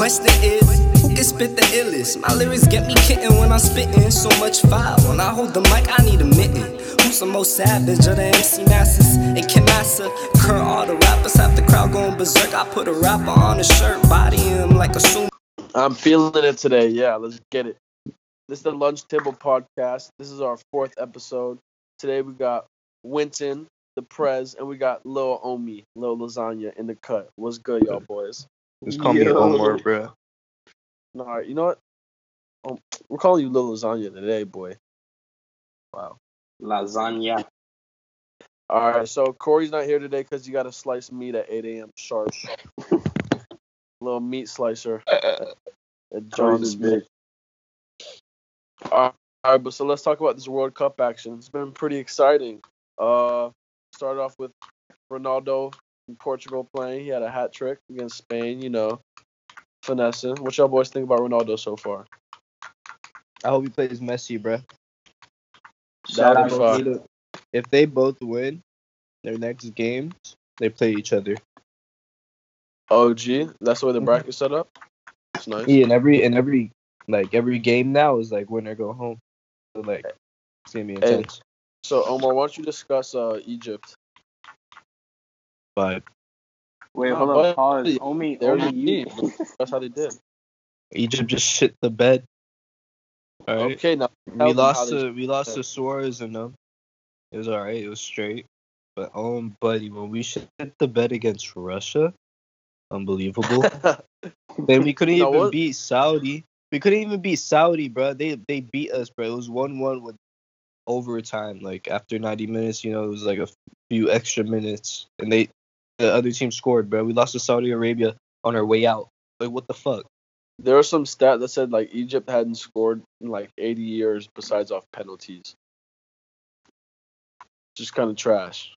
question is, who can spit the illest? My lyrics get me kitten when I'm spitting. So much fire. When I hold the mic, I need a mitten. Who's the most savage of the MC masses? And Massa curl all the rappers? Have the crowd going berserk. I put a rapper on a shirt, body him like a sumo. I'm feeling it today. Yeah, let's get it. This is the Lunch Table Podcast. This is our fourth episode. Today we got Winton, the Prez, and we got Lil Omi, Lil Lasagna in the cut. What's good, y'all boys? Just call me Yo. Omar, bro. All right, you know what? Um, we're calling you Lil Lasagna today, boy. Wow. Lasagna. All right, so Corey's not here today because you got to slice meat at 8 a.m. sharp. Little meat slicer at John Smith. All right, but so let's talk about this World Cup action. It's been pretty exciting. Uh, started off with Ronaldo in Portugal playing. He had a hat trick against Spain. You know, finessing. What y'all boys think about Ronaldo so far? I hope he plays Messi, bro. Shout That'd out be fun. If they both win their next games, they play each other. Oh, gee, that's the way the Mhm. bracket set up. It's nice. Yeah, and every and every like every game now is like win or go home. So like it's gonna be Hey. intense. So Omar, why don't you discuss uh, Egypt? But Wait, hold on. Pause. Omi, They're Omi, you. That's how they did. Egypt just shit the bed. All right. Okay, now we tell me how lost they to we lost shit. to Suarez and them. It was alright. It was straight. But oh, buddy, when we shit the bed against Russia, unbelievable. then we couldn't You know even what? beat Saudi. We couldn't even beat Saudi, bro. They they beat us, bro. It was one one with overtime. Like after ninety minutes, you know, it was like a few extra minutes, and they the other team scored, bro. We lost to Saudi Arabia on our way out. Like what the fuck? there was some stat that said like Egypt hadn't scored in like 80 years besides off penalties. Just kind of trash.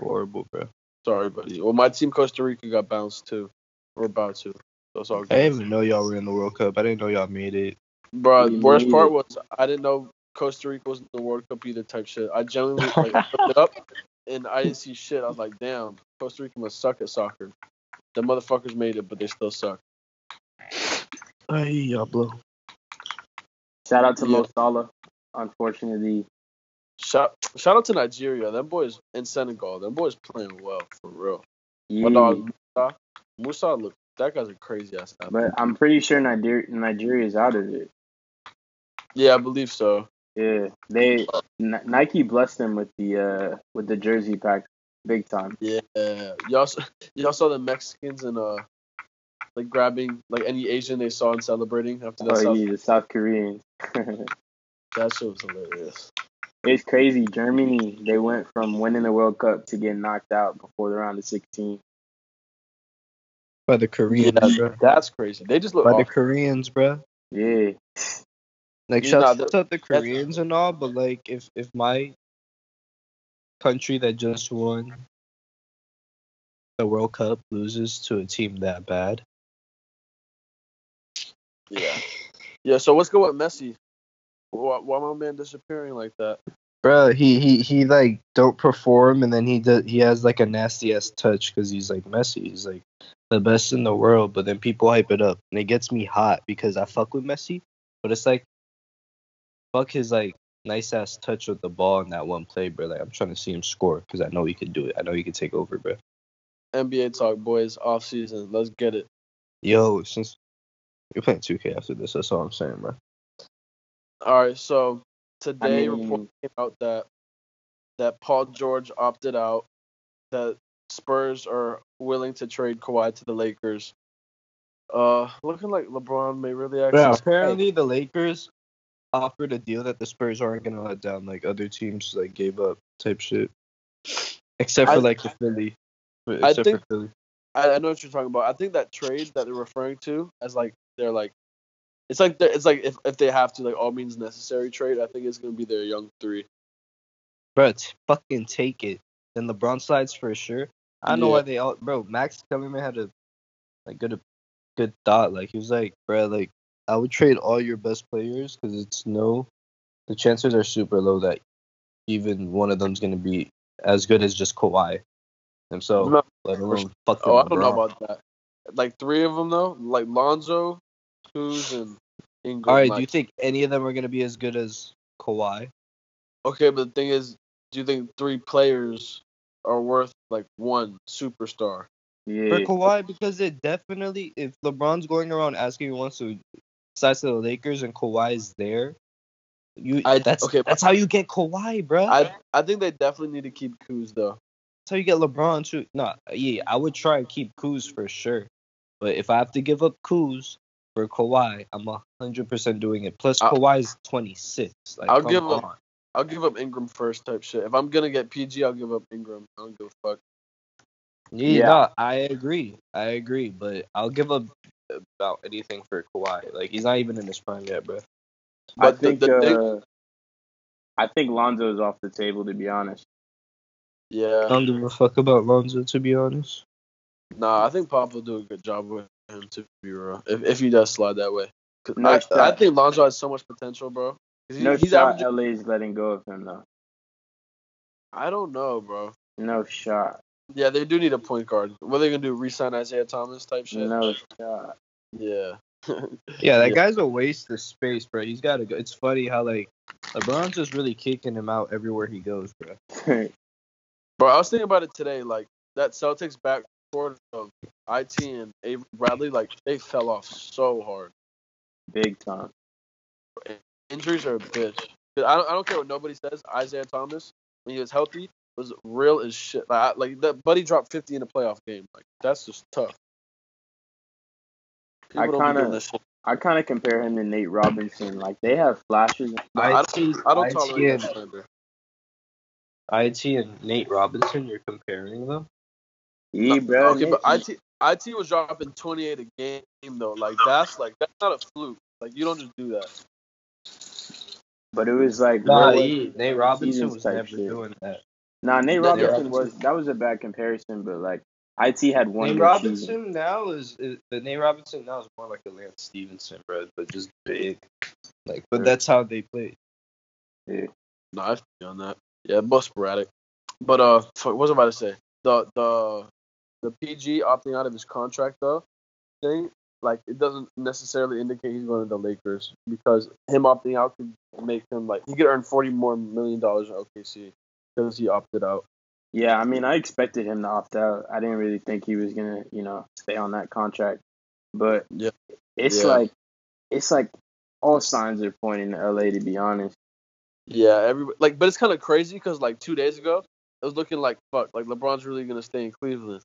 Horrible, bro. Sorry, buddy. Well, my team Costa Rica got bounced too. We're about to. So it's all I didn't even know y'all were in the World Cup. I didn't know y'all made it. Bro, Me worst part was I didn't know Costa Rica was in the World Cup either type shit. I genuinely like looked it up and I didn't see shit. I was like, damn, Costa Rica must suck at soccer. The motherfuckers made it, but they still suck. Ay, y'all blow. Shout out to Yeah. Mo Salah. Unfortunately, Shout shout out to Nigeria. Them boys in Senegal. Them boys playing well for real. My dog Musa. Musa look that guy's a crazy ass athlete. but I'm pretty sure Nigeria Nigeria is out of it. Yeah, I believe so. Yeah, they N- Nike blessed them with the uh with the jersey pack, big time. Yeah. Y'all s- y'all saw the Mexicans and uh like grabbing like any Asian they saw and celebrating after that Oh South yeah, the South Koreans. that shit was hilarious. it's crazy. Germany they went from winning the World Cup to getting knocked out before the round of 16. By the Koreans, Yeah, bro. that's crazy. They just look By the. Koreans, bro. Yeah, Like shout out to the Koreans and all, but like if if my country that just won the World Cup loses to a team that bad, Yeah. Yeah, so what's going with Messi? Why, why my man disappearing like that? bro, he he he like don't perform, and then he does he has like a nasty ass touch because he's like Messi. He's like the best in the world, but then people hype it up, and it gets me hot because I fuck with Messi, but it's like fuck his like nice ass touch with the ball in that one play, bro. Like I'm trying to see him score because I know he could do it. I know he could take over, bro. NBA talk, boys, off season. Let's get it. Yo, since you're playing 2K after this, that's all I'm saying, bro. All right, so today I mean- report came out that that Paul George opted out, that Spurs are willing to trade Kawhi to the Lakers. Uh, looking like LeBron may really actually. Yeah, apparently the Lakers offered a deal that the Spurs aren't gonna let down, like other teams like gave up type shit. Except for I- like the Philly. I think- for Philly. I, I know what you're talking about. I think that trade that they're referring to as like they're like, it's like it's like if, if they have to like all means necessary trade. I think it's gonna be their young three. Bro, t- fucking take it. Then LeBron slides for sure. I don't know why they all bro, Max Kellerman had a like good good thought. Like he was like, bro, like I would trade all your best players because it's no the chances are super low that even one of them's gonna be as good as just Kawhi himself, No, let alone fucking Oh, I don't know about that. like three of them though, like Lonzo, Kuz, and Ingram. All right, like, do you think any of them are gonna be as good as Kawhi? okay, but the thing is, do you think three players are worth like one superstar? Yeah. For Kawhi, because it definitely, if LeBron's going around asking who wants to sign to the Lakers and Kawhi is there, you I- that's okay, that's how you get Kawhi, bro. I I think they definitely need to keep Kuz though. That's how you get LeBron too. No, yeah, I would try and keep Kuz for sure. But if I have to give up Kuz for Kawhi, I'm hundred percent doing it. Plus I'll- Kawhi's twenty six. Like, I'll give up- on. I'll give up Ingram first type shit. If I'm gonna get PG, I'll give up Ingram. I don't give a fuck. Yeah, Yeah. no, I agree. I agree. But I'll give up about anything for Kawhi. Like he's not even in his prime yet, bro. I But the- think the thing- uh, I think Lonzo's off the table to be honest. Yeah, I don't give a fuck about Lonzo to be honest. nah, I think Pop will do a good job with him to be real. If if he does slide that way, No I, I think Lonzo has so much potential, bro. he- No he's shot. averaging. LA's letting go of him though. I don't know, bro. No shot. Yeah, they do need a point guard. What are they gonna do? Resign Isaiah Thomas type shit? No shot. Yeah. Yeah, that Yeah. guy's a waste of space, bro. He's got to go. It's funny how like LeBron's just really kicking him out everywhere he goes, bro. Bro, I was thinking about it today. Like that Celtics backcourt of it and Avery Bradley, like they fell off so hard. Big time. Injuries are a bitch. I don't, I don't care what nobody says. Isaiah Thomas, when he was healthy, was real as shit. Like, I- like that buddy dropped 50 in a playoff game. Like that's just tough. I People don't kinda- doing this shit. I kind of compare him to Nate Robinson. Like they have flashes. No, I, don't, I don't IT tolerate and, that slander. IT and Nate Robinson, you're comparing them. Yeah, bro. okay, but IT IT was dropping 28 a game though. Like that's like that's not a fluke. Like you don't just do that. but it was like Nah, real- he, Nate Robinson was type never shit. doing that. Nah, Nate Nate Robinson Robinson. was that was a bad comparison, but like IT had one Nate Robinson season. now is, is the Nate Robinson now is more like a Lance Stephenson, bro, but just big. Like, but Yeah. that's how they play. No, I feel you on that. Yeah, more sporadic. But uh, fuck, what was I about to say? The the the PG opting out of his contract though thing, like it doesn't necessarily indicate he's going to the Lakers because him opting out could make him like he could earn forty more million dollars in OKC because he opted out. Yeah, I mean, I expected him to opt out. I didn't really think he was gonna, you know, stay on that contract. But Yeah. it's Yeah. like, it's like all signs are pointing to LA. To be honest, Yeah, every like, but it's kind of crazy because like two days ago it was looking like fuck, like LeBron's really gonna stay in Cleveland,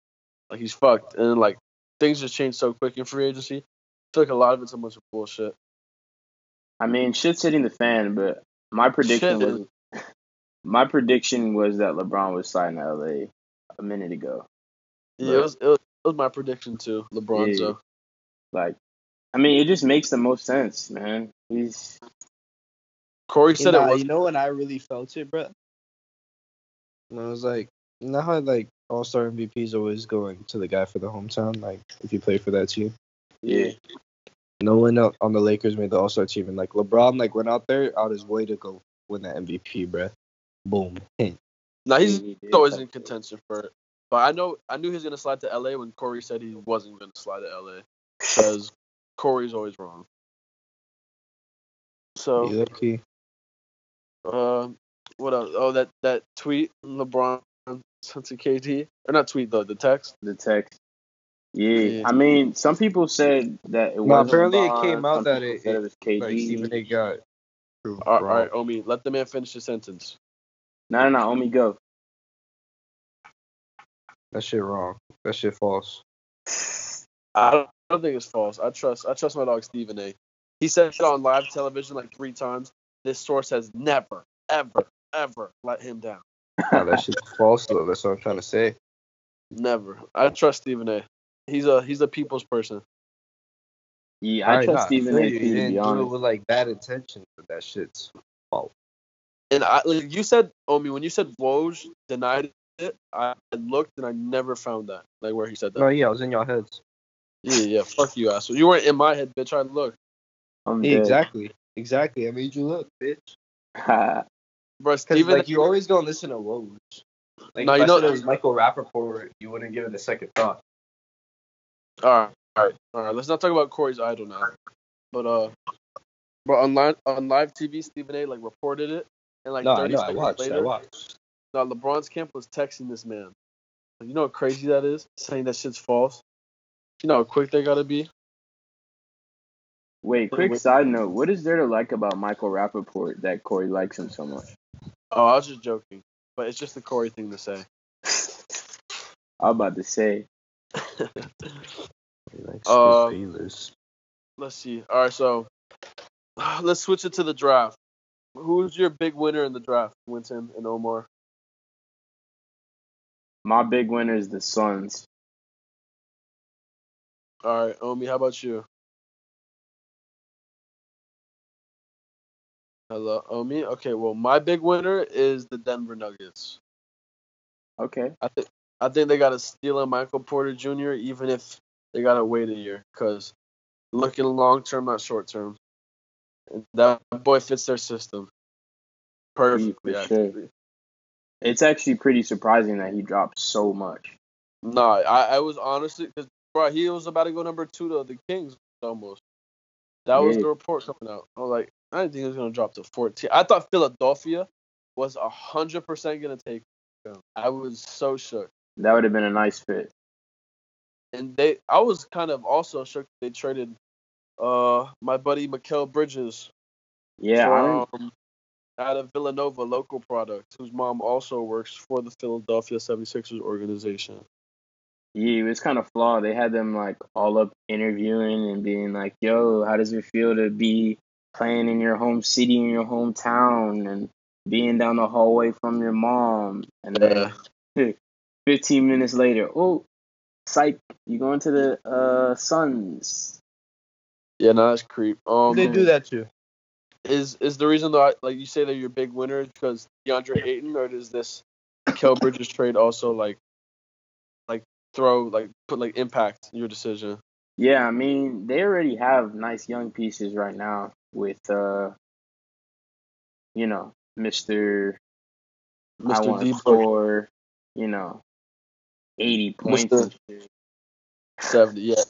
like he's fucked, and then, like things just changed so quick in free agency. I feel like a lot of it's a bunch of bullshit. I mean, shit's hitting the fan. But my prediction Shit was, my prediction was that LeBron was signing to LA a minute ago. Yeah, it was, it was it was my prediction too. LeBron's Yeah. though. Like, I mean, it just makes the most sense, man. He's Corey said Nah, it was. you know when I really felt it, bro? When I was like, you know how like All Star MVPs always going to the guy for the hometown, like if you play for that team. yeah. No one else on the Lakers made the All Star team, and like LeBron like went out there out his way to go win that MVP, bro. Boom. Hint. Now he's he did always in contention for it, but I know I knew he was gonna slide to LA when Corey said he wasn't gonna slide to LA because Corey's always wrong. So You lucky. Uh, what else? Oh, that that tweet LeBron sent to KD, or not tweet though, the text. the text. Yeah. Yeah. I mean, some people said that it No, was. apparently it came out that it- said it was KD. Like Stephen A. got proved All right, all Omi, let the man finish his sentence. No, no, no. Omi, go. That shit wrong. That shit false. I don't, think it's false. I trust I trust my dog Stephen A. He said it on live television like three times. This source has never, ever, ever let him down. Nah, that shit's false though. That's what I'm trying to say. Never. I trust Stephen A. He's a he's a people's person. Yeah, I Alright, trust nah, Stephen A. you. too, You to didn't do it with like bad intentions, but that shit's And I like you said, Omi, when you said Woj denied it, I I looked and I never found that like where he said that. no. Yeah, I was in your heads. Yeah, yeah. Fuck you, asshole. You weren't in my head, bitch. I looked. I'm Yeah, exactly. Exactly. I made you look, bitch. Bro, Because Stephen like you always gonna listen to Woj. Like No, you I know- said it was Michael Rapaport, you wouldn't give it a second thought. All right, all right, all right. Let's not talk about Corey's idol now. But uh, but on live on live TV, Stephen A. like reported it, and like no, I 30 know. I seconds watched. later, I watched. now LeBron's camp was texting this man. You know how crazy that is, saying that shit's false. You know how quick they gotta be. Wait, quick side note: What is there to like about Michael Rapaport that Corey likes him so much? Oh, I was just joking, but it's just the Corey thing to say. I'm about to say. He likes Uh, the Steelers. Let's see. All right, so let's switch it to the draft. Who's your big winner in the draft, Winton and Omar? My big winner is the Suns. All right, Omi, how about you? Hello, Omi. Okay, well, my big winner is the Denver Nuggets. Okay. I think I think they got to steal a Michael Porter Jr. even if they got to wait a year, because looking long term, not short term. That boy fits their system perfectly. sure. It's actually pretty surprising that he dropped so much. No, I, I was honestly because bro, he was about to go number two to the Kings almost. That was the report coming out. I was like, I didn't think he was gonna drop to 14. I thought Philadelphia was hundred percent gonna take him. I was so shook, That would have been a nice fit. and they, I was kind of also shook. They traded, uh, my buddy Mikal Bridges Yeah, I don't, out of Villanova, local product, whose mom also works for the Philadelphia 76ers organization. yeah, it was kind of flawed. They had them like all up interviewing and being like, "Yo, how does it feel to be playing in your home city, in your hometown, and being down the hallway from your mom?" And then 15 minutes later, oh, psych, you going to the uh, Suns? Yeah, no, that's creep. Um, they do that too. is is the reason that like you say that you're a big winner because DeAndre Ayton, or does this Kel Bridges trade also like like throw like put like impact your decision? Yeah, I mean, they already have nice young pieces right now with, uh, you know, Mr. I Mr. want D to score, you know, 80 points. Mr. seventy, yeah.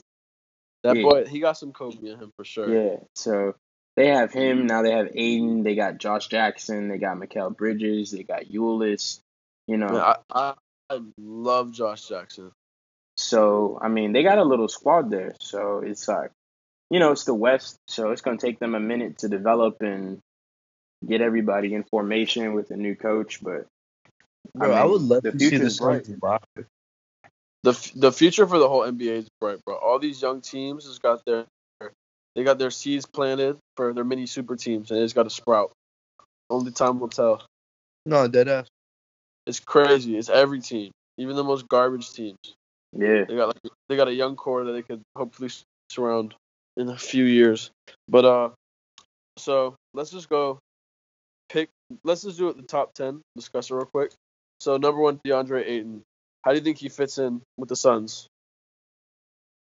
That Yeah. boy, he got some Kobe in him for sure. Yeah, so they have him. Mm. Now they have Ayton. They got Josh Jackson. They got Mikal Bridges. They got Eulis. You know, Man, I, I I love Josh Jackson. So I mean, they got a little squad there. So it's like, you know, it's the West, so it's gonna take them a minute to develop and get everybody in formation with a new coach. But Bro, I, mean, would love the to see the future's bright. Suns rock. The The future for the whole NBA is bright, bro. All these young teams has got their they got their seeds planted for their mini super teams, and it's got to sprout. Only time will tell. No, dead ass. It's crazy. It's every team, even the most garbage teams. yeah, They got like they got a young core that they could hopefully surround in a few years. But uh, so let's just go pick. Let's just do it the top ten. Discuss it real quick. So number one, DeAndre Ayton. How do you think he fits in with the Suns?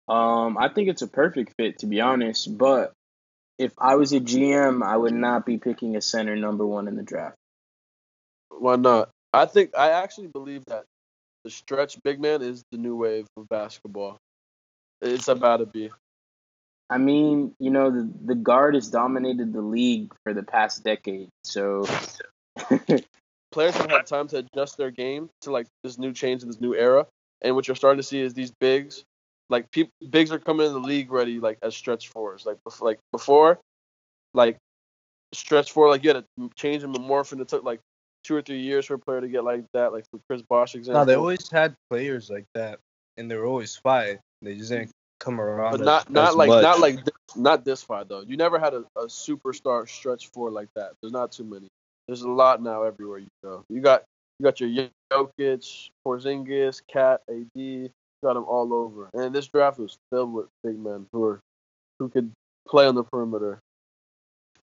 um, I think it's a perfect fit to be honest. But if I was a GM, I would not be picking a center number one in the draft. Why not? I think I actually believe that the stretch big man is the new wave of basketball. It's about to be. I mean, you know, the the guard has dominated the league for the past decade. So players have had time to adjust their game to like this new change in this new era. And what you're starting to see is these bigs, like people, bigs are coming in the league ready like as stretch fours. Like bef- like before, like stretch four, like you had to change them and morph, and it took like two or three years for a player to get like that. Like for Chris Bosh example. No, they always had players like that, and they were always fine. They just didn't come around. but as- not not as like much. not like this, not this far though. You never had a, a superstar stretch four like that. There's not too many. There's a lot now everywhere you go. You got you got your Jokic, Porzingis, Cat, AD. You got them all over. And this draft was filled with big men who are who could play on the perimeter.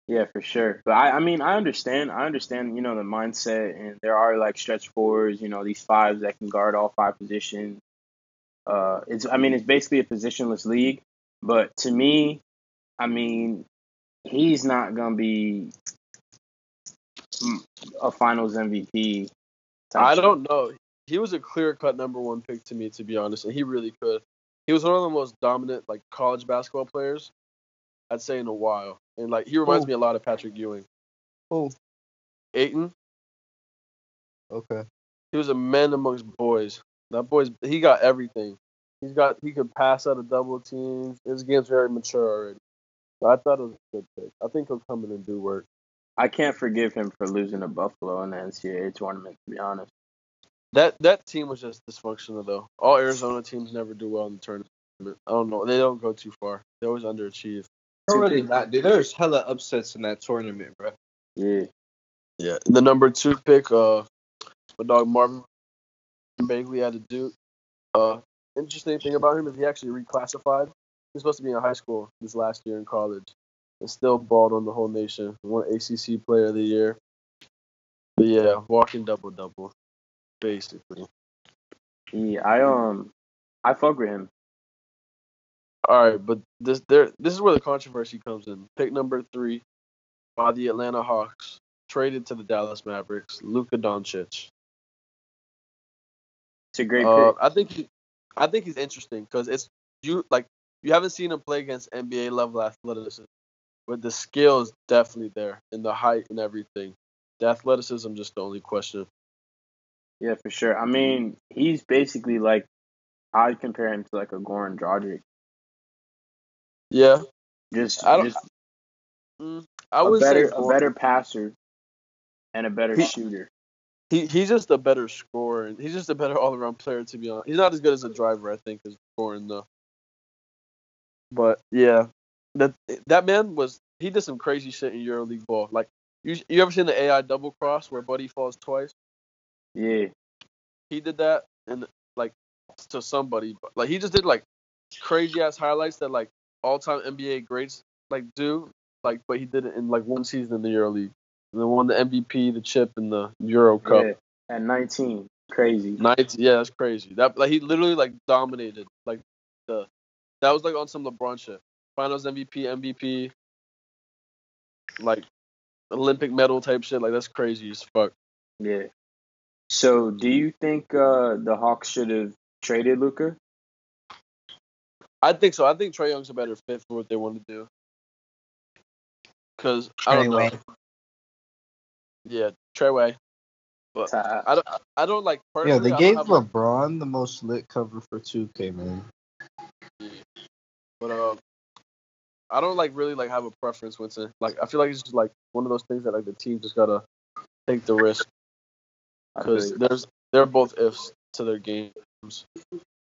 Yeah, for sure. But I, I mean, I understand. I understand, you know, the mindset, and there are like stretch fours, you know, these fives that can guard all five positions. Uh, it's, I mean, it's basically a positionless league. But to me, I mean, he's not gonna be a Finals MVP. I don't know. He was a clear cut number one pick to me, to be honest, and he really could. he was one of the most dominant like college basketball players I'd say in a while. And like he reminds Who? me a lot of Patrick Ewing. Oh, Ayton, okay. he was a man amongst boys. That boy's he got everything. He's got he could pass out of double teams. His game's very mature already. So I thought it was a good pick. I think he'll come in and do work. I can't forgive him for losing to Buffalo in the NCAA tournament. To be honest, That that team was just dysfunctional though. All Arizona teams never do well in the tournament. I don't know. They don't go too far. They always underachieve. Already not, dude. There's hella upsets in that tournament, bro. yeah, Yeah. The number two pick, uh, my dog Marvin Bagley had to do. Uh, interesting thing about him is he actually reclassified. He's supposed to be in high school this last year in college, and still balled on the whole nation. Won ACC Player of the Year. But yeah, walking double double, basically. yeah. I um, I fuck with him. All right, but this there this is where the controversy comes in. Pick number three by the Atlanta Hawks, traded to the Dallas Mavericks, Luka Doncic. It's a great Uh, pick. I think he, I think he's interesting because it's you like you haven't seen him play against NBA level athleticism, but the skill is definitely there and the height and everything. The athleticism just the only question. Yeah, for sure. I mean, he's basically like I'd compare him to like a Goran Dragic. Yeah, Just, I don't- just mm, I a would better, say a Goran- better passer and a better He- shooter. he he's just a better scorer. He's just a better all around player to be honest. He's not as good as a driver, I think, as scoring though. But yeah, that that man was he did some crazy shit in EuroLeague ball. Like you you ever seen the AI double cross where Buddy falls twice? Yeah, He did that and like to somebody, but like he just did like crazy ass highlights that like all time NBA greats like do. Like, but he did it in like one season in the EuroLeague. And then won the MVP, the chip, and the Euro Cup. yeah. At 19, crazy. Night, yeah, that's crazy. That like he literally like dominated like the that was like on some LeBron shit. Finals MVP, MVP, like Olympic medal type shit. Like that's crazy as fuck. Yeah. So, do you think uh, the Hawks should have traded Luka? I think so. I think Trae Young's a better fit for what they want to do. Cause I don't know. Treyway. Yeah, Treyway. But Uh, I don't. I don't like. Yeah, Personally, they gave have, LeBron the most lit cover for 2K, man. But uh, I don't like really like have a preference, Winston. Like I feel like it's just like one of those things that like the team just gotta take the risk because there's they're both ifs to their games.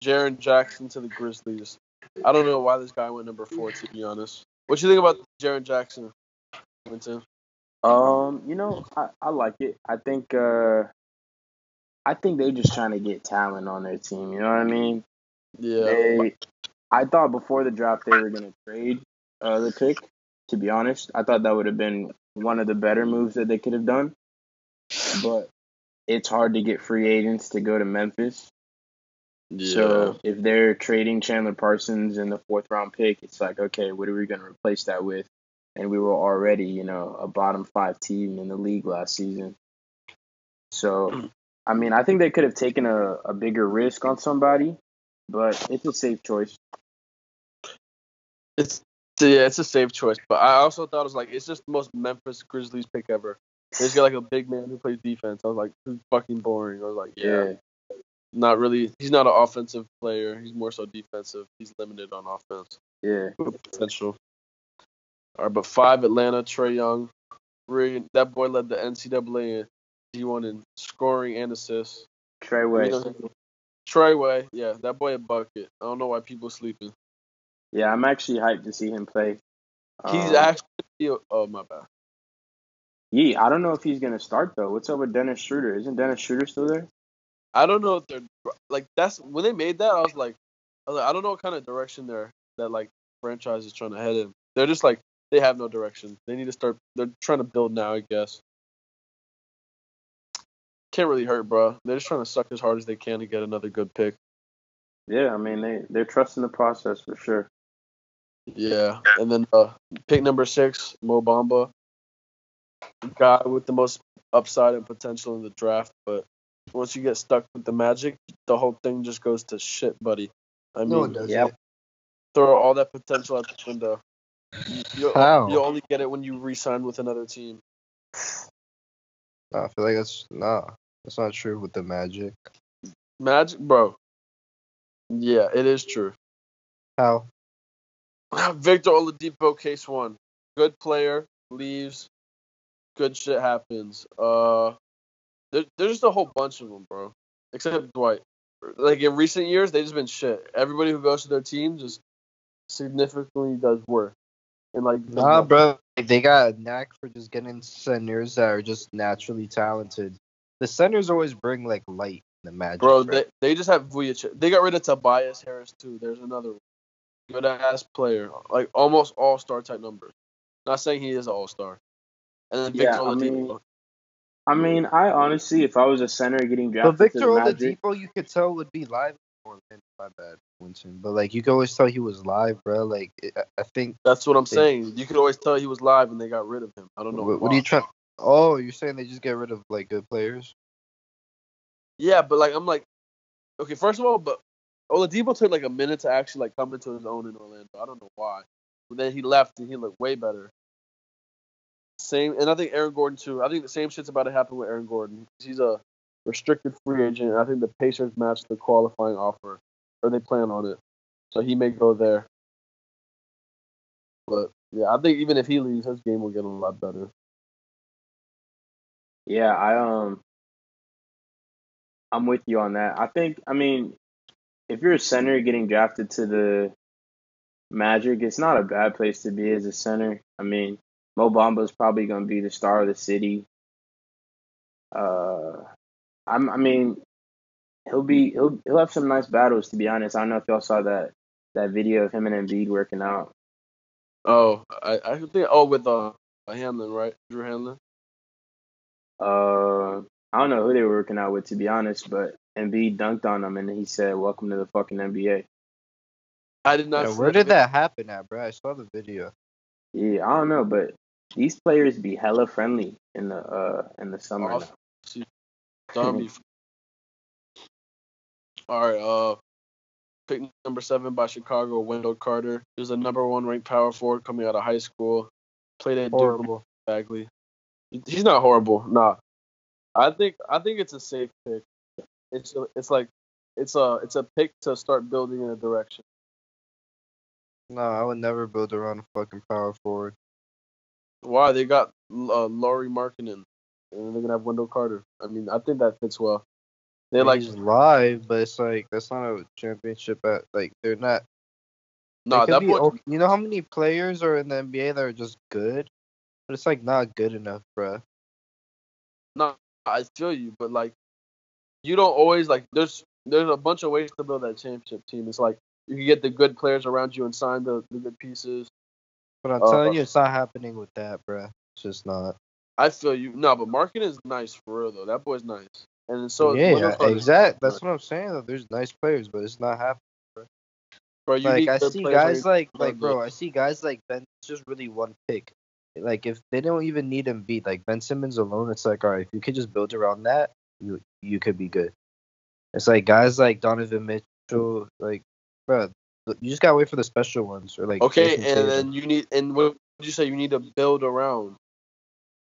Jaren Jackson to the Grizzlies. I don't know why this guy went number four. To be honest, what you think about Jaren Jackson, Winston? Um, you know, I, I like it. I think uh I think they're just trying to get talent on their team, you know what I mean? Yeah, They I thought before the draft they were gonna trade uh the pick, to be honest. I thought that would have been one of the better moves that they could have done. But it's hard to get free agents to go to Memphis. yeah. So if they're trading Chandler Parsons in the fourth round pick, it's like, okay, what are we going to replace that with? And we were already, you know, a bottom five team in the league last season. So, I mean, I think they could have taken a, a bigger risk on somebody, but it's a safe choice. It's yeah, it's a safe choice. But I also thought it was like it's just the most Memphis Grizzlies pick ever. They just got like a big man who plays defense. I was like, who's fucking boring. I was like, yeah, not really. He's not an offensive player. He's more so defensive. He's limited on offense yeah, potential. All right, but five Atlanta Trae Young, really that boy led the NCAA in D1 in scoring and assists. Trey Way. know, Trey Way, yeah, that boy a bucket. I don't know why people sleeping. Yeah, I'm actually hyped to see him play. He's Um, actually oh my bad. Yeah, I don't know if he's going to start, though. What's up with Dennis Schroeder? Isn't Dennis Schroeder still there? I don't know if they're like that's when they made that. I was like, I, was like, I don't know what kind of direction they're that like franchise is trying to head in. They're just like they have no direction. They need to start. They're trying to build now, I guess. Can't really hurt, bro. They're just trying to suck as hard as they can to get another good pick. Yeah, I mean, they, they're trusting the process for sure. Yeah, and then uh, pick number six, Mo Bamba, guy with the most upside and potential in the draft. But once you get stuck with the Magic, the whole thing just goes to shit, buddy. I mean, No, it doesn't. Yep. throw all that potential out the window. You, you'll, How? you'll only get it when you re-sign with another team. Nah, I feel like that's nah. That's not true with the Magic. Magic, bro. Yeah, it is true. How? Victor Oladipo, case one. Good player, leaves. Good shit happens. Uh, there, there's just a whole bunch of them, bro. Except Dwight. Like in recent years, they just been shit. Everybody who goes to their team just significantly does worse. And like, Nah, bro. They got a knack for just getting centers that are just naturally talented. The centers always bring like light in the Magic. bro, right? they, they just have Vucevic. They got rid of Tobias Harris too. There's another good ass player, like almost all star type numbers. Not saying he is an all star. And then Yeah, Victor I mean, I mean, I honestly, if I was a center getting drafted, But Victor to the Magic, Oladipo, you could tell would be live. My bad, Winston. But like you could always tell he was live, bro. Like it- I- I think. That's what I'm They- saying. You could always tell he was live and they got rid of him. I don't know. What, what are you trying? Oh, you're saying they just get rid of like good players? Yeah, but like I'm like, okay, first of all, but Oladipo took like a minute to actually like come into his own in Orlando. I don't know why. But then he left and he looked way better. Same, and I think Aaron Gordon too. I think the same shit's about to happen with Aaron Gordon. He's a restricted free agent. And I think the Pacers matched the qualifying offer, or they plan on it, so he may go there. But yeah, I think even if he leaves, his game will get a lot better. yeah, I um, I'm with you on that. I think, I mean, if you're a center getting drafted to the Magic, it's not a bad place to be as a center. I mean, Mo Bamba's probably going to be the star of the city. Uh, I'm, I mean, he'll be he'll he'll have some nice battles. To be honest, I don't know if y'all saw that that video of him and Embiid working out. Oh, I I think oh with uh Hanlen right, Drew Hanlen. Uh, I don't know who they were working out with, to be honest, but Embiid dunked on him and he said, "Welcome to the fucking NBA." I did not. Yeah, see where that did video. that happen at, bro? I saw the video. Yeah, I don't know, but these players be hella friendly in the uh in the summer. Off- now. see, Zombie. All right. Uh, pick number seven by Chicago, Wendell Carter. He was a number one ranked power forward coming out of high school. Played at Duke Horrible. Bagley. He's not horrible. Nah. I think I think it's a safe pick. It's it's like it's a it's a pick to start building in a direction. No, I would never build around a fucking power forward. Why they got uh, Lauri Markkanen and they're gonna have Wendell Carter. I mean, I think that fits well. They like he's live, but it's like that's not a championship at like they're not. no could that okay- You know how many players are in the NBA that are just good, but it's like not good enough, bruh. No, I feel you, but like, you don't always like. There's there's a bunch of ways to build that championship team. It's like you can get the good players around you and sign the, the good pieces. But I'm Uh, telling you, it's not happening with that, bruh. It's just not. I feel you. No, but Markkanen is nice for real though. That boy's nice. And so yeah, exactly. That's what I'm saying. Though there's nice players, but it's not happening. Bro, you Like I see guys like like bro, I see guys like Ben. It's just really one pick. Like if they don't even need him beat like Ben Simmons alone, it's like all right, if you could just build around that, you you could be good. It's like guys like Donovan Mitchell, like bro, you just gotta wait for the special ones or like Okay, and Tatum. then you need and what you say? You need to build around.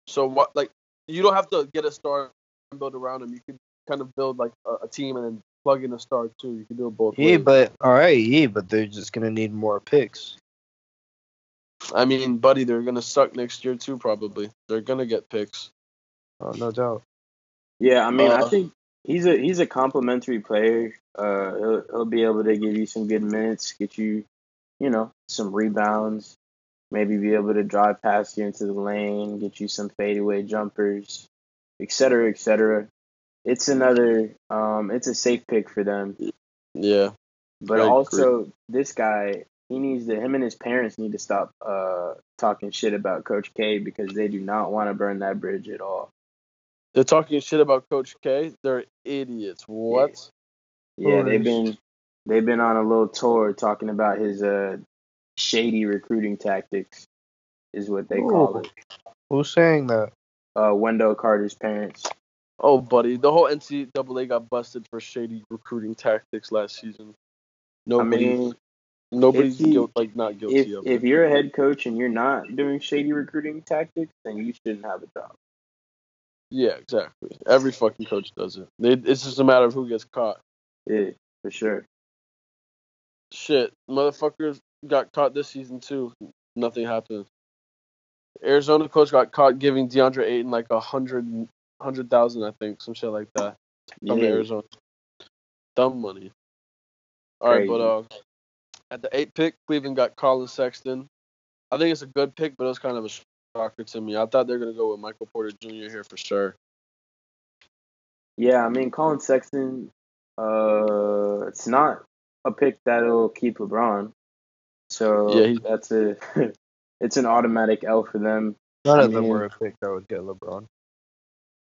So what? Like you don't have to get a star and build around him. You can kind of build like a, a team and then plug in a star too. You can do it both yeah, ways. but all right, yeah, but they're just gonna need more picks. I mean, buddy, they're gonna suck next year too. Probably they're gonna get picks. Oh, no doubt. Yeah, I mean, I Uh, think he's a he's a complimentary player. Uh, he'll he'll be able to give you some good minutes, get you, you know, some rebounds, maybe be able to drive past you into the lane, get you some fadeaway jumpers, et cetera, et cetera. It's another, um, it's a safe pick for them. Yeah, But I agree. also, this guy, he needs to. Him and his parents need to stop uh talking shit about Coach K because they do not want to burn that bridge at all. They're talking shit about Coach K. They're idiots. What? Yeah, they've been they've been on a little tour talking about his uh shady recruiting tactics, is what they call it. Who's saying that? Uh, Wendell Carter's parents. Oh, buddy, the whole NCAA got busted for shady recruiting tactics last season. I Nobody, mean, Nobody's If you- guilt, like not guilty If of It. if you're a head coach and you're not doing shady recruiting tactics, then you shouldn't have a job. Yeah, exactly. Every fucking coach does it. They, it's just a matter of who gets caught. Yeah, for sure. Shit, motherfuckers got caught this season too. Nothing happened. Arizona coach got caught giving DeAndre Ayton like a hundred, hundred thousand, I think, some shit like that. From Yeah. Arizona. Dumb money. All right, but uh, at the eight pick, Cleveland got Colin Sexton. I think it's a good pick, but it was kind of a shocker to me. I thought they're gonna go with Michael Porter Jr. here for sure. Yeah, I mean Colin Sexton, uh, it's not a pick that'll keep LeBron. So Yeah, he- that's a it's an automatic L for them. None I of them were a pick that would get LeBron.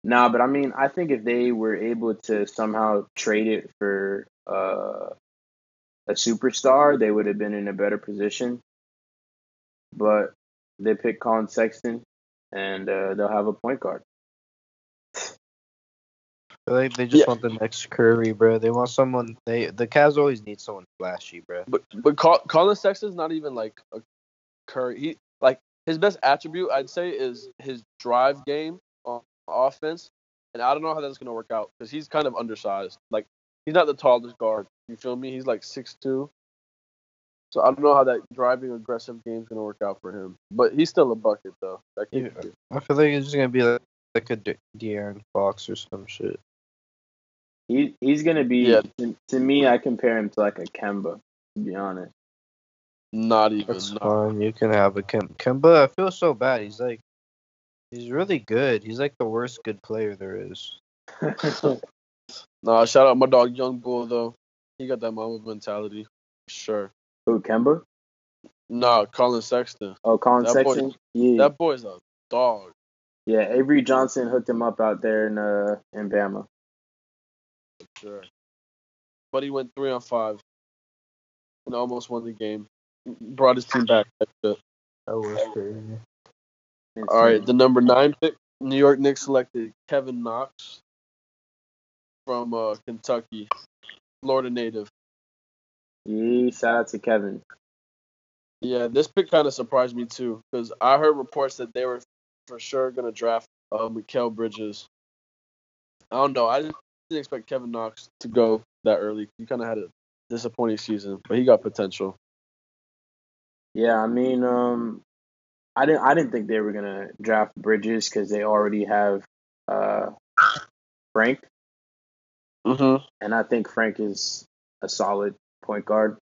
Nah, but I mean I think if they were able to somehow trade it for uh, a superstar, they would have been in a better position. But they pick Colin Sexton, and uh, they'll have a point guard. I feel like they just Yeah. want the next Curry, bro. They want someone. They the Cavs always need someone flashy, bro. But but Col- Colin Sexton's not even like a Curry. He like his best attribute I'd say is his drive game on offense, and I don't know how that's gonna work out because he's kind of undersized. Like he's not the tallest guard. You feel me? He's like six two. So I don't know how that driving aggressive game's gonna work out for him. But he's still a bucket though. That Yeah. I feel like it's just gonna be like, like a De- De'Aaron Fox or some shit. He he's gonna be Yeah. to, to me. I compare him to like a Kemba, to be honest. Not even. That's not- fine. You can have a Kem- Kemba. I feel so bad. He's like, he's really good. He's like the worst good player there is. Nah, shout out my dog Young Bull though. He got that mama mentality. Sure. Who Kemba? Nah, Colin Sexton. Oh, Colin That boy- Sexton. yeah, That boy's a dog. yeah. Avery Johnson hooked him up out there in uh in Bama. Sure. But he went three on five and almost won the game. Brought his team back. That was crazy. All right, the number nine pick, New York Knicks selected Kevin Knox from uh, Kentucky, Florida native. Yeah, shout out to Kevin. Yeah, this pick kind of surprised me too because I heard reports that they were for sure gonna draft uh, Mikal Bridges. I don't know. I didn't expect Kevin Knox to go that early. He kind of had a disappointing season, but he got potential. Yeah, I mean, um, I didn't I didn't think they were gonna draft Bridges because they already have uh Frank, Mm-hmm. and I think Frank is a solid point guard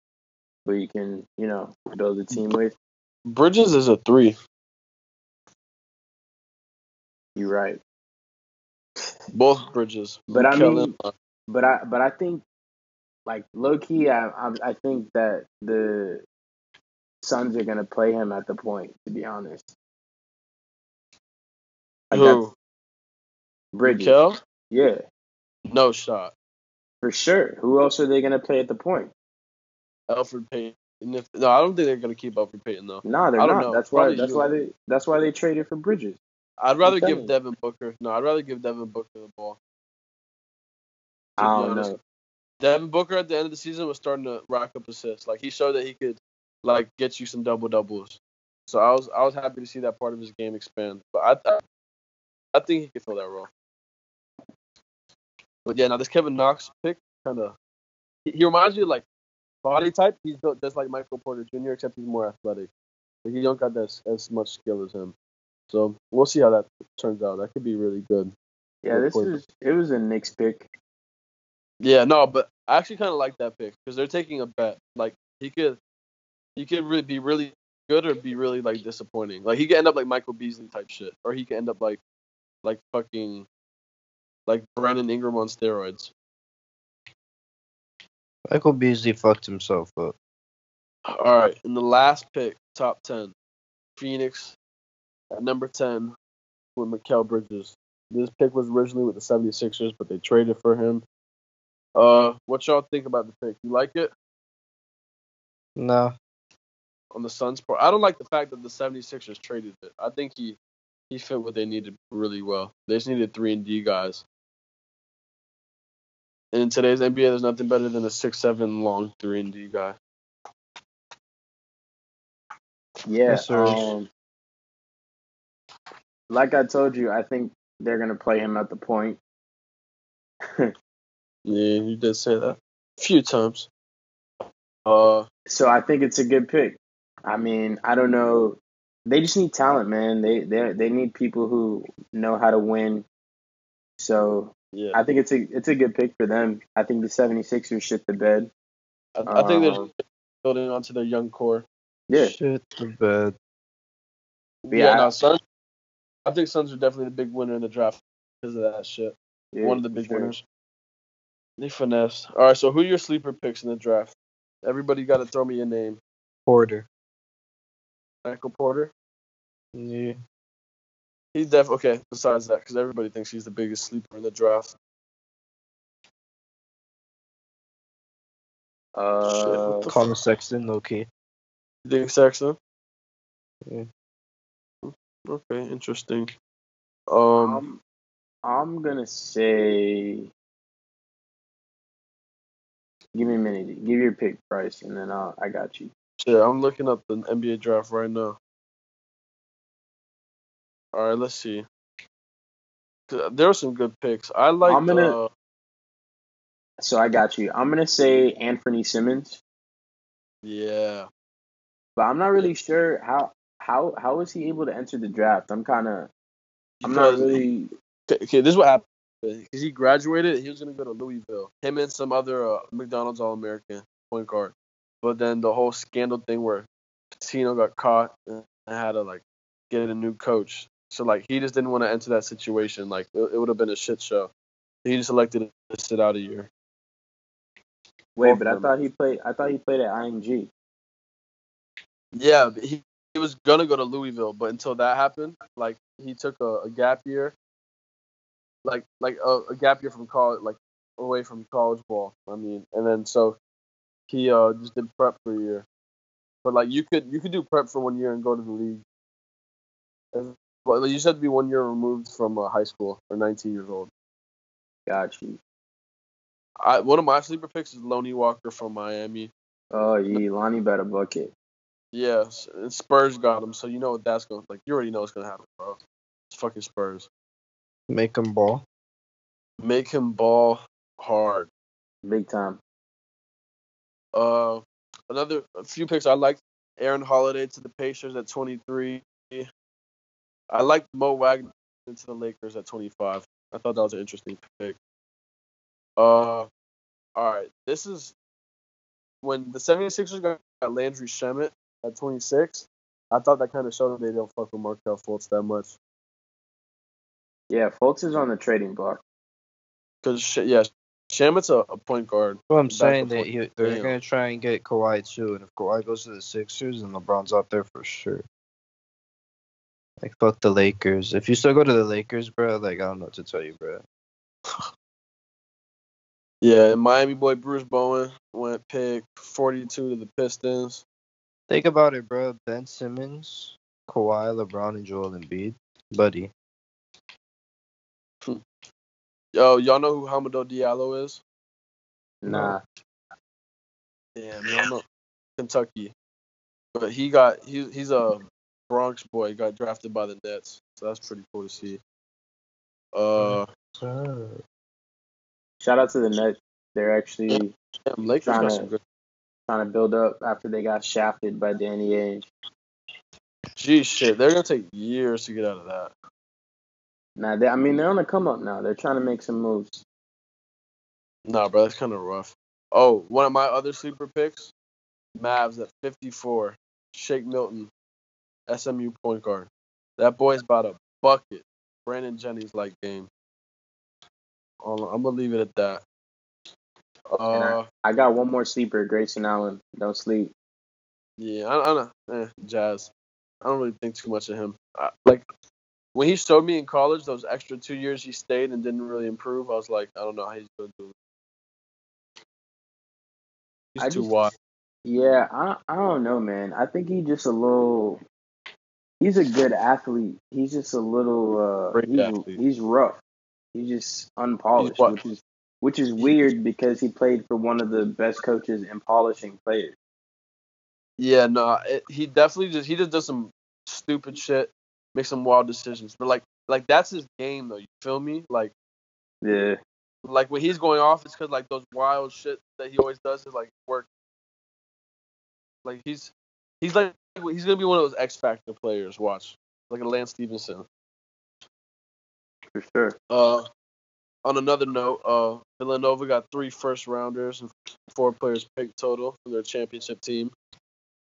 who you can you know build a team with. Bridges is a three. You're right, Both Bridges. But I mean- but I but I think like low key, I I, I think that the Suns are gonna play him at the point. To be honest, Like, who? Bridges, yeah, No shot. for sure. Who else are they gonna play at the point? Elfrid Payton. If, no, I don't think they're gonna keep Elfrid Payton though. No, they're I don't not. know. That's why. Probably That's you. why they. That's why they traded for Bridges. I'd rather give. Devin Booker. No, I'd rather give Devin Booker the ball. To I don't honest. know. Devin Booker at the end of the season was starting to rack up assists. Like he showed that he could like get you some double doubles. So I was I was happy to see that part of his game expand. But I I, I think he could fill that role. But yeah, now this Kevin Knox pick kind of he, he reminds me of like body type. He's built just like Michael Porter Jr. except he's more athletic. But he don't got that as much skill as him. So we'll see how that turns out. That could be really good. Yeah, this is. It was a Knicks pick. Yeah, no, but I actually kind of like that pick because they're taking a bet. Like he could, he could really be really good or be really like disappointing. Like he could end up like Michael Beasley type shit, or he could end up like, like fucking, like Brandon Ingram on steroids. Michael Beasley fucked himself up. All right, in the last pick, top ten, Phoenix at number ten with Mikal Bridges. This pick was originally with the 76ers, but they traded for him. Uh, what y'all think about the pick? You like it? No, on the Suns part. I don't like the fact that the 76ers traded it. I think he he fit what they needed really well. They just needed three and D guys. And in today's NBA, there's nothing better than a six seven long three and D guy. Yeah. Yes, sir. um, like I told you, I think they're gonna play him at the point. Yeah, you did say that a few times. Uh, So I think it's a good pick. I mean, I don't know. They just need talent, man. They they they need people who know how to win. So yeah, I think it's a it's a good pick for them. I think the 76ers shit the bed. I, I think they're Um, building onto their young core. Yeah. Shit the bed. Yeah, Yeah. no, Suns. I think Suns are definitely the big winner in the draft because of that shit. yeah, One of the big sure. winners. They finessed. All right, so who are your sleeper picks in the draft? Everybody got to throw me a name. Porter. Michael Porter. Yeah. He def okay. Besides that, because everybody thinks he's the biggest sleeper in the draft. Uh, what the Connor Sexton, low key. You think Sexton? Yeah. Okay, interesting. Um, I'm, I'm gonna say. Give me a minute. Give your pick, Bryce, and then I'll, I got you. shit, I'm looking up the NBA draft right now. All right, let's see. There are some good picks. I like. I'm gonna- uh, So I got you. I'm gonna say Anfernee Simons, yeah. but I'm not really sure how how how was he able to enter the draft. I'm kind of I'm not really. Okay, this is what happened. Because he graduated, he was gonna go to Louisville. Him and some other uh, McDonald's All American point guard. But then the whole scandal thing where Pitino got caught and had to like get a new coach. So like he just didn't want to enter that situation. Like it, it would have been a shit show. He just elected to sit out a year. Wait, but I thought he played. I thought he played at IMG. Yeah, but he he was gonna go to Louisville, but until that happened, like he took a, a gap year, like like a, a gap year from college, like away from college ball. I mean, and then so he uh just did prep for a year. But like you could you could do prep for one year and go to the league. And- But you just have to be one year removed from uh, high school or 19 years old. Got you. I one of my sleeper picks is Lonnie Walker from Miami. Oh, yeah, Lonnie better bucket. Yes, and Spurs got him, so you know what that's going to Like you already know what's gonna happen, bro. It's fucking Spurs. Make him ball. Make him ball hard. Big time. Uh, another a few picks I like. Aaron Holiday to the Pacers at 23. I like Mo Wagner into the Lakers at 25. I thought that was an interesting pick. Uh, all right. This is when the 76ers got Landry Shamet at 26. I thought that kind of showed that they don't fuck with Markelle Fultz that much. Yeah, Fultz is on the trading block. Because, yeah, Shamet's a, a point guard. Well, I'm saying that he, they're gonna try and get Kawhi too, and if Kawhi goes to the Sixers, then LeBron's out there for sure. Like fuck the Lakers. If you still go to the Lakers, bro, like I don't know what to tell you, bro. Yeah, Miami boy Bruce Brown went pick 42 to the Pistons. Think about it, bro. Ben Simmons, Kawhi, LeBron, and Joel Embiid, buddy. Hmm. Yo, y'all know who Hamidou Diallo is? Nah. Damn, y'all know Kentucky. But he got he he's a Bronx boy. Got drafted by the Nets, so that's pretty cool to see. Uh, Shout out to the Nets. They're actually damn, Lakers Trying to- some good. trying to build up after they got shafted by Danny Ainge. Gee, shit, they're gonna take years to get out of that. Now, they, I mean, they're on the come up now. They're trying to make some moves. Nah, bro, that's kind of rough. Oh, one of my other sleeper picks, Mavs at 54, Shake Milton, SMU point guard. That boy's about a bucket. Brandon Jennings like game. I'm gonna leave it at that. Uh, I got one more sleeper, Grayson Allen. Don't sleep. yeah, I, I don't know. Eh, Jazz. I don't really think too much of him. I, like when he showed me in college, those extra two years he stayed and didn't really improve. I was like, I don't know how he's gonna do. it. He's I too just- wide. Yeah, I I don't know, man. I think he's just a little. He's a good athlete. He's just a little. Uh, he's, he's rough. He's just unpolished, what? which is which is weird because he played for one of the best coaches in polishing players. Yeah, no, it, he definitely just he just does some stupid shit, makes some wild decisions. But like like that's his game though. You feel me? Like Yeah. like when he's going off, it's because like those wild shit that he always does is like work. Like he's he's like he's gonna be one of those X Factor players. Watch like a Lance Stephenson. For sure. Uh, on another note, uh, Villanova got three first rounders and four players picked total for their championship team.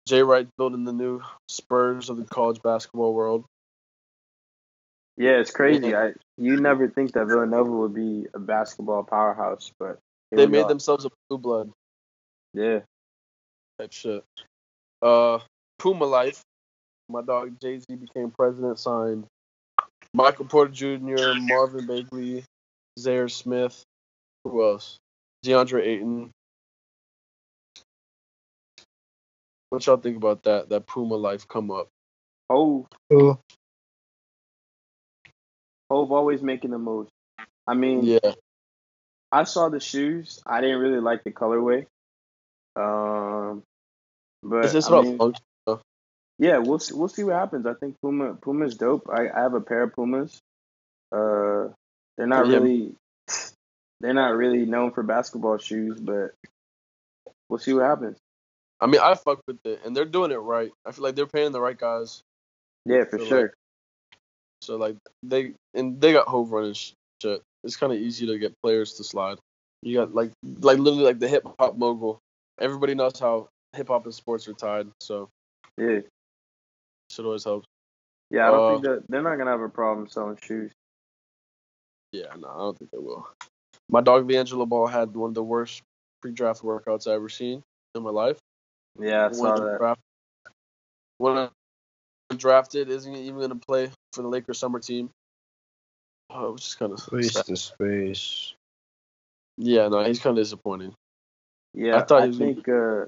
Jay Wright building the new Spurs of the college basketball world. Yeah, it's crazy. I you never think that Villanova would be a basketball powerhouse, but They made are. themselves a blue blood Yeah. type shit. Uh, Puma Life. My dog Jay Z became president. Signed Michael Porter Jr., Marvin Bagley, Zhaire Smith. Who else? DeAndre Ayton. What y'all think about that? That Puma Life come up. Oh. Cool. Hov always making the moves. I mean, Yeah, I saw the shoes. I didn't really like the colorway. Um, but is this I about mean, function? yeah, we'll see, we'll see what happens. I think Puma Puma's dope. I, I have a pair of Pumas. Uh, they're not Yeah. really they're not really known for basketball shoes, but we'll see what happens. I mean, I fuck with it, and they're doing it right. I feel like they're paying the right guys. Yeah, for So, like, sure. So like they and they got Hov running shit. It's kind of easy to get players to slide. You got like like literally like the hip hop mogul. Everybody knows how hip hop and sports are tied, so Yeah, should always help. yeah. I don't Uh, think that they're not gonna have a problem selling shoes. Yeah, no, I don't think they will. My dog LiAngelo Ball had one of the worst pre-draft workouts I ever seen in my life. Yeah, I saw When that. draft- When drafted, isn't even going to play for the Lakers summer team. Oh, which is kind of Space to space. Yeah, no, he's kind of disappointing. Yeah, I thought I he was gonna think uh,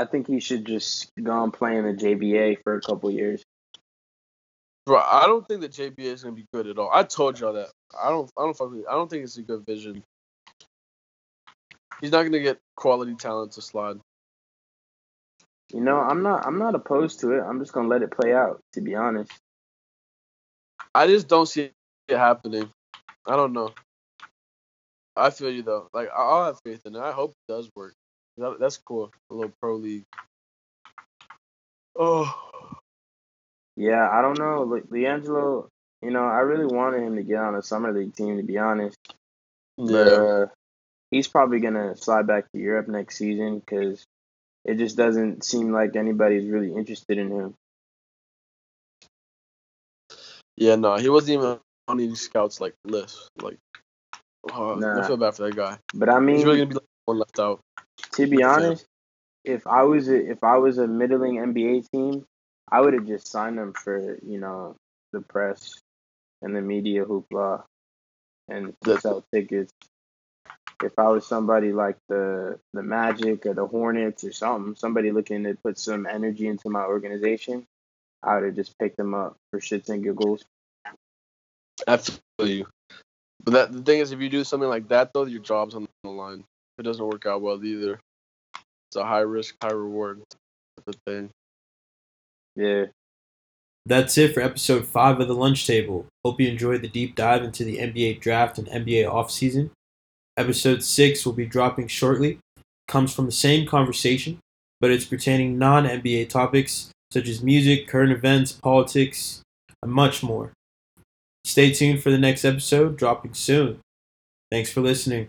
I think he should just go and play in the JBA for a couple years. Bro, I don't think that JBA is gonna be good at all. I told y'all that. I don't. I don't fuck with. I don't think it's a good vision. He's not gonna get quality talent to slide. You know, I'm not I'm not opposed to it. I'm just gonna let it play out. To be honest. I just don't see it happening. I don't know. I feel you though. Like I'll have faith in it. I hope it does work. That, that's cool. A little pro league. Oh, Yeah, I don't know. Le- LiAngelo, you know, I really wanted him to get on a summer league team. To be honest, but yeah. uh, he's probably gonna slide back to Europe next season because it just doesn't seem like anybody's really interested in him. Yeah, no, he wasn't even on any scouts like list. Like, oh, Nah. I feel bad for that guy. But I mean, He's really gonna be like left out. to be Like a fan. honest, if I was a, if I was a middling NBA team, I would have just signed him for you know the press and the media hoopla and to sell tickets. If I was somebody like the the Magic or the Hornets or something, somebody looking to put some energy into my organization, I would have just picked them up for shits and giggles. I feel you. But that the thing is, if you do something like that, though, your job's on the line. If it doesn't work out well either, it's a high risk, high reward type of thing. Yeah. That's it for episode 5 of The Lunch Table. Hope you enjoyed the deep dive into the NBA draft and NBA offseason. Episode 6 will be dropping shortly. Comes from the same conversation, but it's pertaining non NBA topics such as music, current events, politics, and much more. Stay tuned for the next episode, dropping soon. Thanks for listening.